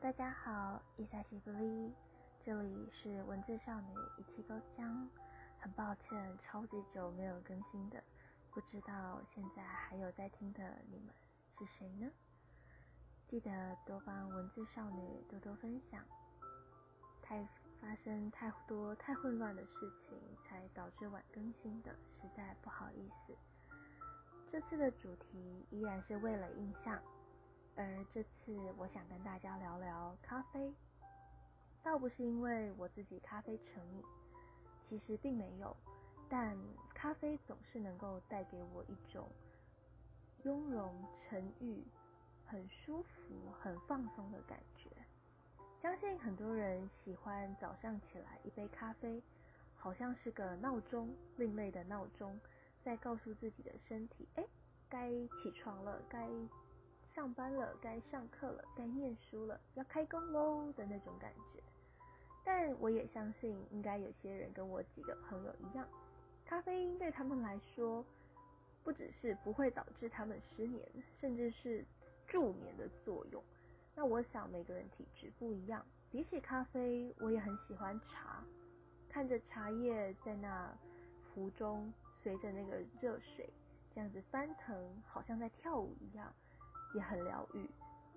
大家好，伊萨西布利，这里是文字少女一七勾江。很抱歉，超级久没有更新的，不知道现在还有在听的你们是谁呢？记得多帮文字少女多多分享。太发生太多太混乱的事情，才导致晚更新的，实在不好意思。这次的主题依然是为了印象。而这次我想跟大家聊聊咖啡，倒不是因为我自己咖啡成瘾，其实并没有，但咖啡总是能够带给我一种雍容沉郁、很舒服、很放松的感觉。相信很多人喜欢早上起来一杯咖啡，好像是个闹钟，另类的闹钟，在告诉自己的身体，哎，该起床了，该。上班了，该上课了，该念书了，要开工喽的那种感觉。但我也相信，应该有些人跟我几个朋友一样，咖啡因对他们来说，不只是不会导致他们失眠，甚至是助眠的作用。那我想每个人体质不一样，比起咖啡，我也很喜欢茶，看着茶叶在那壶中随着那个热水这样子翻腾，好像在跳舞一样。也很疗愈，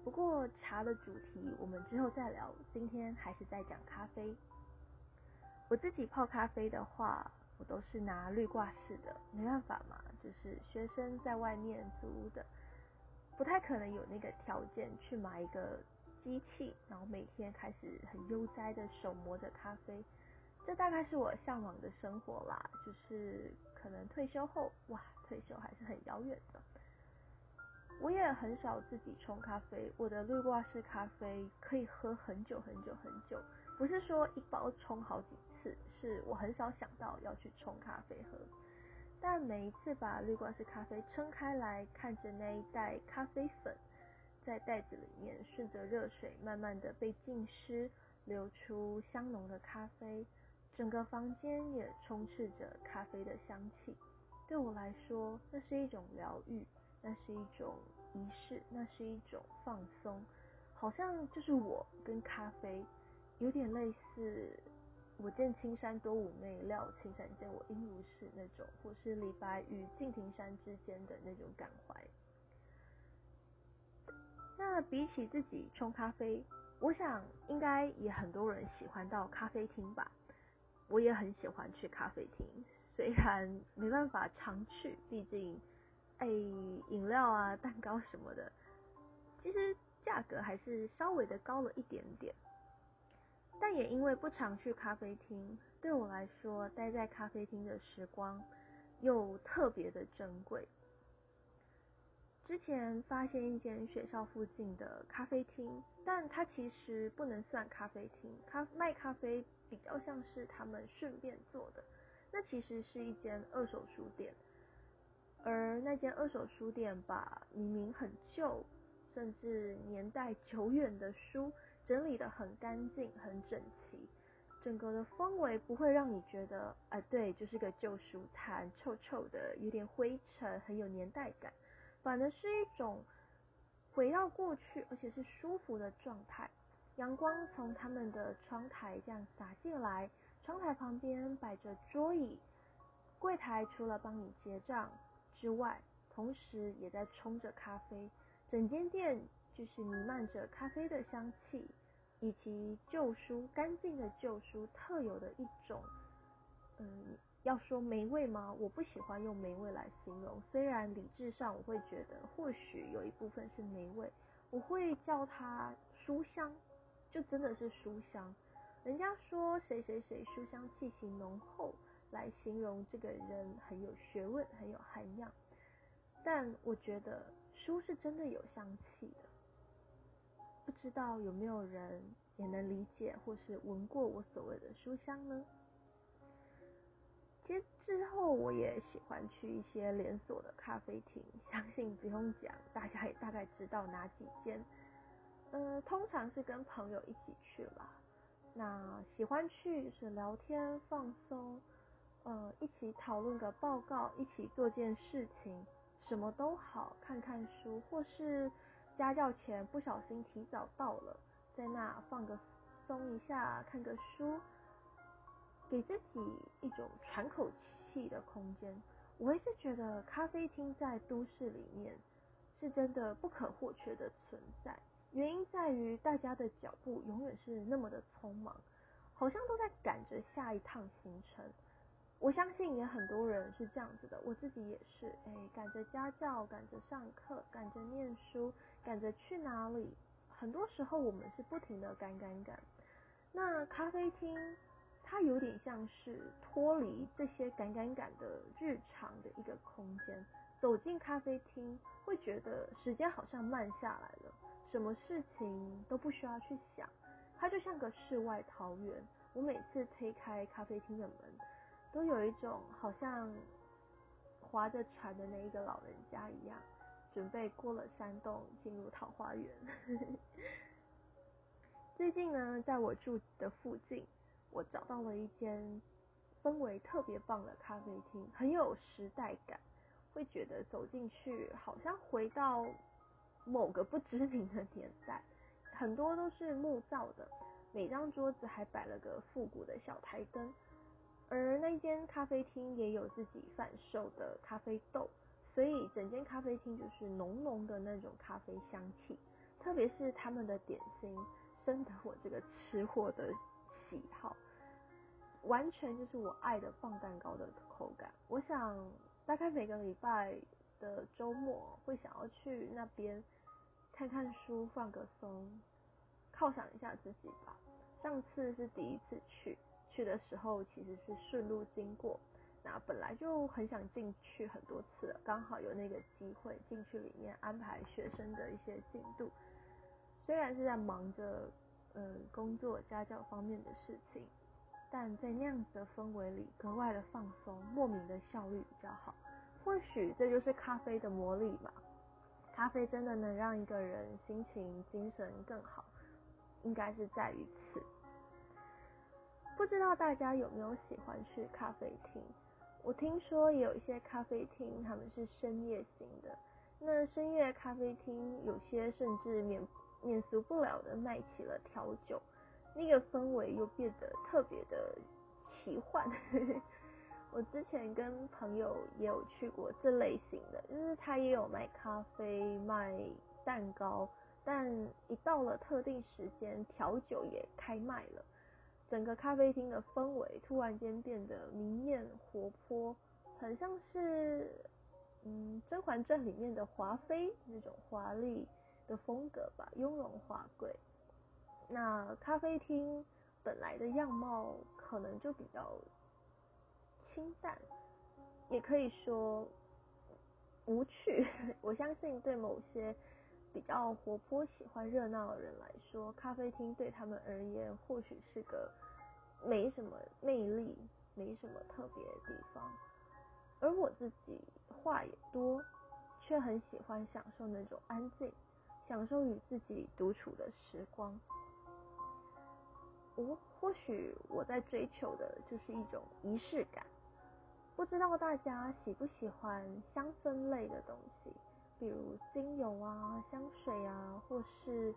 不过茶的主题我们之后再聊。今天还是在讲咖啡。我自己泡咖啡的话，我都是拿滤挂式的，没办法嘛，就是学生在外面租的，不太可能有那个条件去买一个机器，然后每天开始很悠哉的手磨着咖啡。这大概是我向往的生活啦，就是可能退休后，哇，退休还是很遥远的。我也很少自己冲咖啡，我的滤挂式咖啡可以喝很久很久很久，不是说一包冲好几次，是我很少想到要去冲咖啡喝。但每一次把滤挂式咖啡撑开来，看着那一袋咖啡粉在袋子里面顺着热水慢慢的被浸湿，流出香浓的咖啡，整个房间也充斥着咖啡的香气。对我来说，那是一种疗愈。那是一种仪式，那是一种放松，好像就是我跟咖啡有点类似。我见青山多妩媚，料青山见我应如是那种，或是李白与敬亭山之间的那种感怀。那比起自己冲咖啡，我想应该也很多人喜欢到咖啡厅吧。我也很喜欢去咖啡厅，虽然没办法常去，毕竟。哎，饮料啊、蛋糕什么的，其实价格还是稍微的高了一点点。但也因为不常去咖啡厅，对我来说，待在咖啡厅的时光又特别的珍贵。之前发现一间学校附近的咖啡厅，但它其实不能算咖啡厅，咖卖咖啡比较像是他们顺便做的。那其实是一间二手书店。而那间二手书店把明明很旧，甚至年代久远的书整理的很干净、很整齐，整个的氛围不会让你觉得，哎，对，就是个旧书摊，臭臭的，有点灰尘，很有年代感，反而是一种回到过去，而且是舒服的状态。阳光从他们的窗台这样洒进来，窗台旁边摆着桌椅，柜台除了帮你结账。之外，同时也在冲着咖啡，整间店就是弥漫着咖啡的香气，以及旧书干净的旧书特有的一种，嗯，要说霉味吗？我不喜欢用霉味来形容，虽然理智上我会觉得或许有一部分是霉味，我会叫它书香，就真的是书香。人家说谁谁谁书香气息浓厚。来形容这个人很有学问，很有涵养。但我觉得书是真的有香气的，不知道有没有人也能理解或是闻过我所谓的书香呢？其实之后我也喜欢去一些连锁的咖啡厅，相信不用讲，大家也大概知道哪几间。呃，通常是跟朋友一起去啦。那喜欢去是聊天放松。呃，一起讨论个报告，一起做件事情，什么都好，看看书，或是家教前不小心提早到了，在那放个松一下，看个书，给自己一种喘口气的空间。我还是觉得咖啡厅在都市里面是真的不可或缺的存在。原因在于大家的脚步永远是那么的匆忙，好像都在赶着下一趟行程。我相信也很多人是这样子的，我自己也是，哎，赶着家教，赶着上课，赶着念书，赶着去哪里。很多时候我们是不停的赶赶赶。那咖啡厅它有点像是脱离这些赶赶赶的日常的一个空间，走进咖啡厅会觉得时间好像慢下来了。什么事情都不需要去想，它就像个世外桃源。我每次推开咖啡厅的门，都有一种好像划着船的那一个老人家一样，准备过了山洞进入桃花源。最近呢，在我住的附近，我找到了一间氛围特别棒的咖啡厅，很有时代感，会觉得走进去好像回到。某个不知名的年代，很多都是木造的，每张桌子还摆了个复古的小台灯，而那间咖啡厅也有自己贩售的咖啡豆，所以整间咖啡厅就是浓浓的那种咖啡香气，特别是他们的点心，深得我这个吃货的喜好，完全就是我爱的棒蛋糕的口感。我想大概每个礼拜。的周末会想要去那边看看书，放个松，犒赏一下自己吧。上次是第一次去，去的时候其实是顺路经过，那本来就很想进去很多次了，刚好有那个机会进去里面安排学生的一些进度。虽然是在忙着嗯工作家教方面的事情，但在那样子的氛围里格外的放松，莫名的效率比较好。或许这就是咖啡的魔力吧。咖啡真的能让一个人心情、精神更好，应该是在于此。不知道大家有没有喜欢去咖啡厅？我听说有一些咖啡厅，他们是深夜型的。那深夜咖啡厅有些甚至免免俗不了的卖起了调酒，那个氛围又变得特别的奇幻。我之前跟朋友也有去过这类型的，就是他也有卖咖啡、卖蛋糕，但一到了特定时间，调酒也开卖了，整个咖啡厅的氛围突然间变得明艳活泼，很像是嗯《甄嬛传》里面的华妃那种华丽的风格吧，雍容华贵。那咖啡厅本来的样貌可能就比较。清淡，也可以说无趣。我相信对某些比较活泼、喜欢热闹的人来说，咖啡厅对他们而言或许是个没什么魅力、没什么特别的地方。而我自己话也多，却很喜欢享受那种安静，享受与自己独处的时光。我或许我在追求的就是一种仪式感。不知道大家喜不喜欢香氛类的东西，比如精油啊、香水啊，或是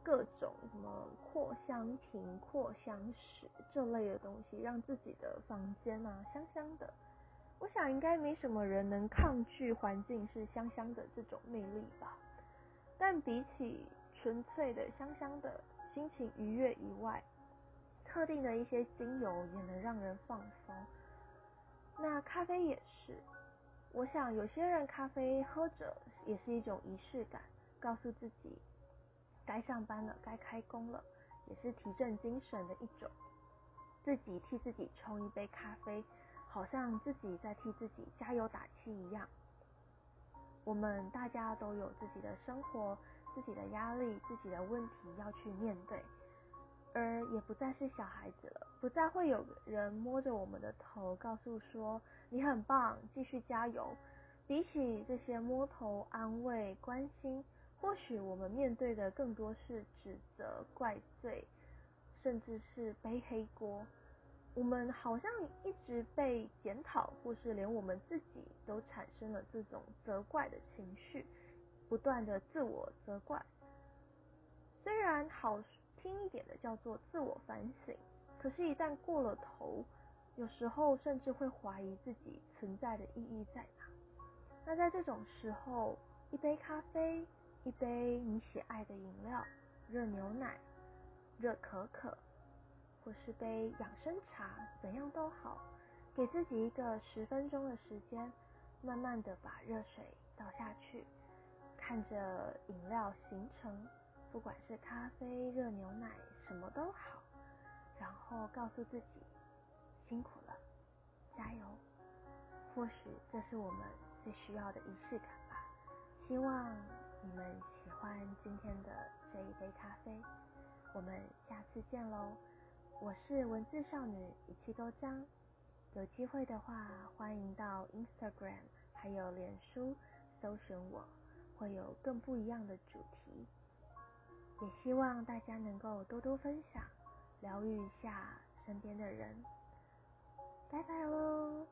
各种什么扩香瓶、扩香石这类的东西，让自己的房间啊香香的。我想应该没什么人能抗拒环境是香香的这种魅力吧。但比起纯粹的香香的心情愉悦以外，特定的一些精油也能让人放松。那咖啡也是，我想有些人咖啡喝着也是一种仪式感，告诉自己该上班了，该开工了，也是提振精神的一种。自己替自己冲一杯咖啡，好像自己在替自己加油打气一样。我们大家都有自己的生活、自己的压力、自己的问题要去面对。而也不再是小孩子了，不再会有人摸着我们的头，告诉说你很棒，继续加油。比起这些摸头、安慰、关心，或许我们面对的更多是指责、怪罪，甚至是背黑锅。我们好像一直被检讨，或是连我们自己都产生了这种责怪的情绪，不断的自我责怪。虽然好轻一点的叫做自我反省，可是，一旦过了头，有时候甚至会怀疑自己存在的意义在哪。那在这种时候，一杯咖啡，一杯你喜爱的饮料，热牛奶、热可可，或是杯养生茶，怎样都好，给自己一个十分钟的时间，慢慢的把热水倒下去，看着饮料形成，不管是咖啡、热牛奶，什么都好，然后告诉自己辛苦了，加油。或许这是我们。最需要的仪式感吧。希望你们喜欢今天的这一杯咖啡。我们下次见喽！我是文字少女一气勾江。有机会的话，欢迎到 Instagram 还有脸书搜寻我，会有更不一样的主题。也希望大家能够多多分享，疗愈一下身边的人。拜拜喽！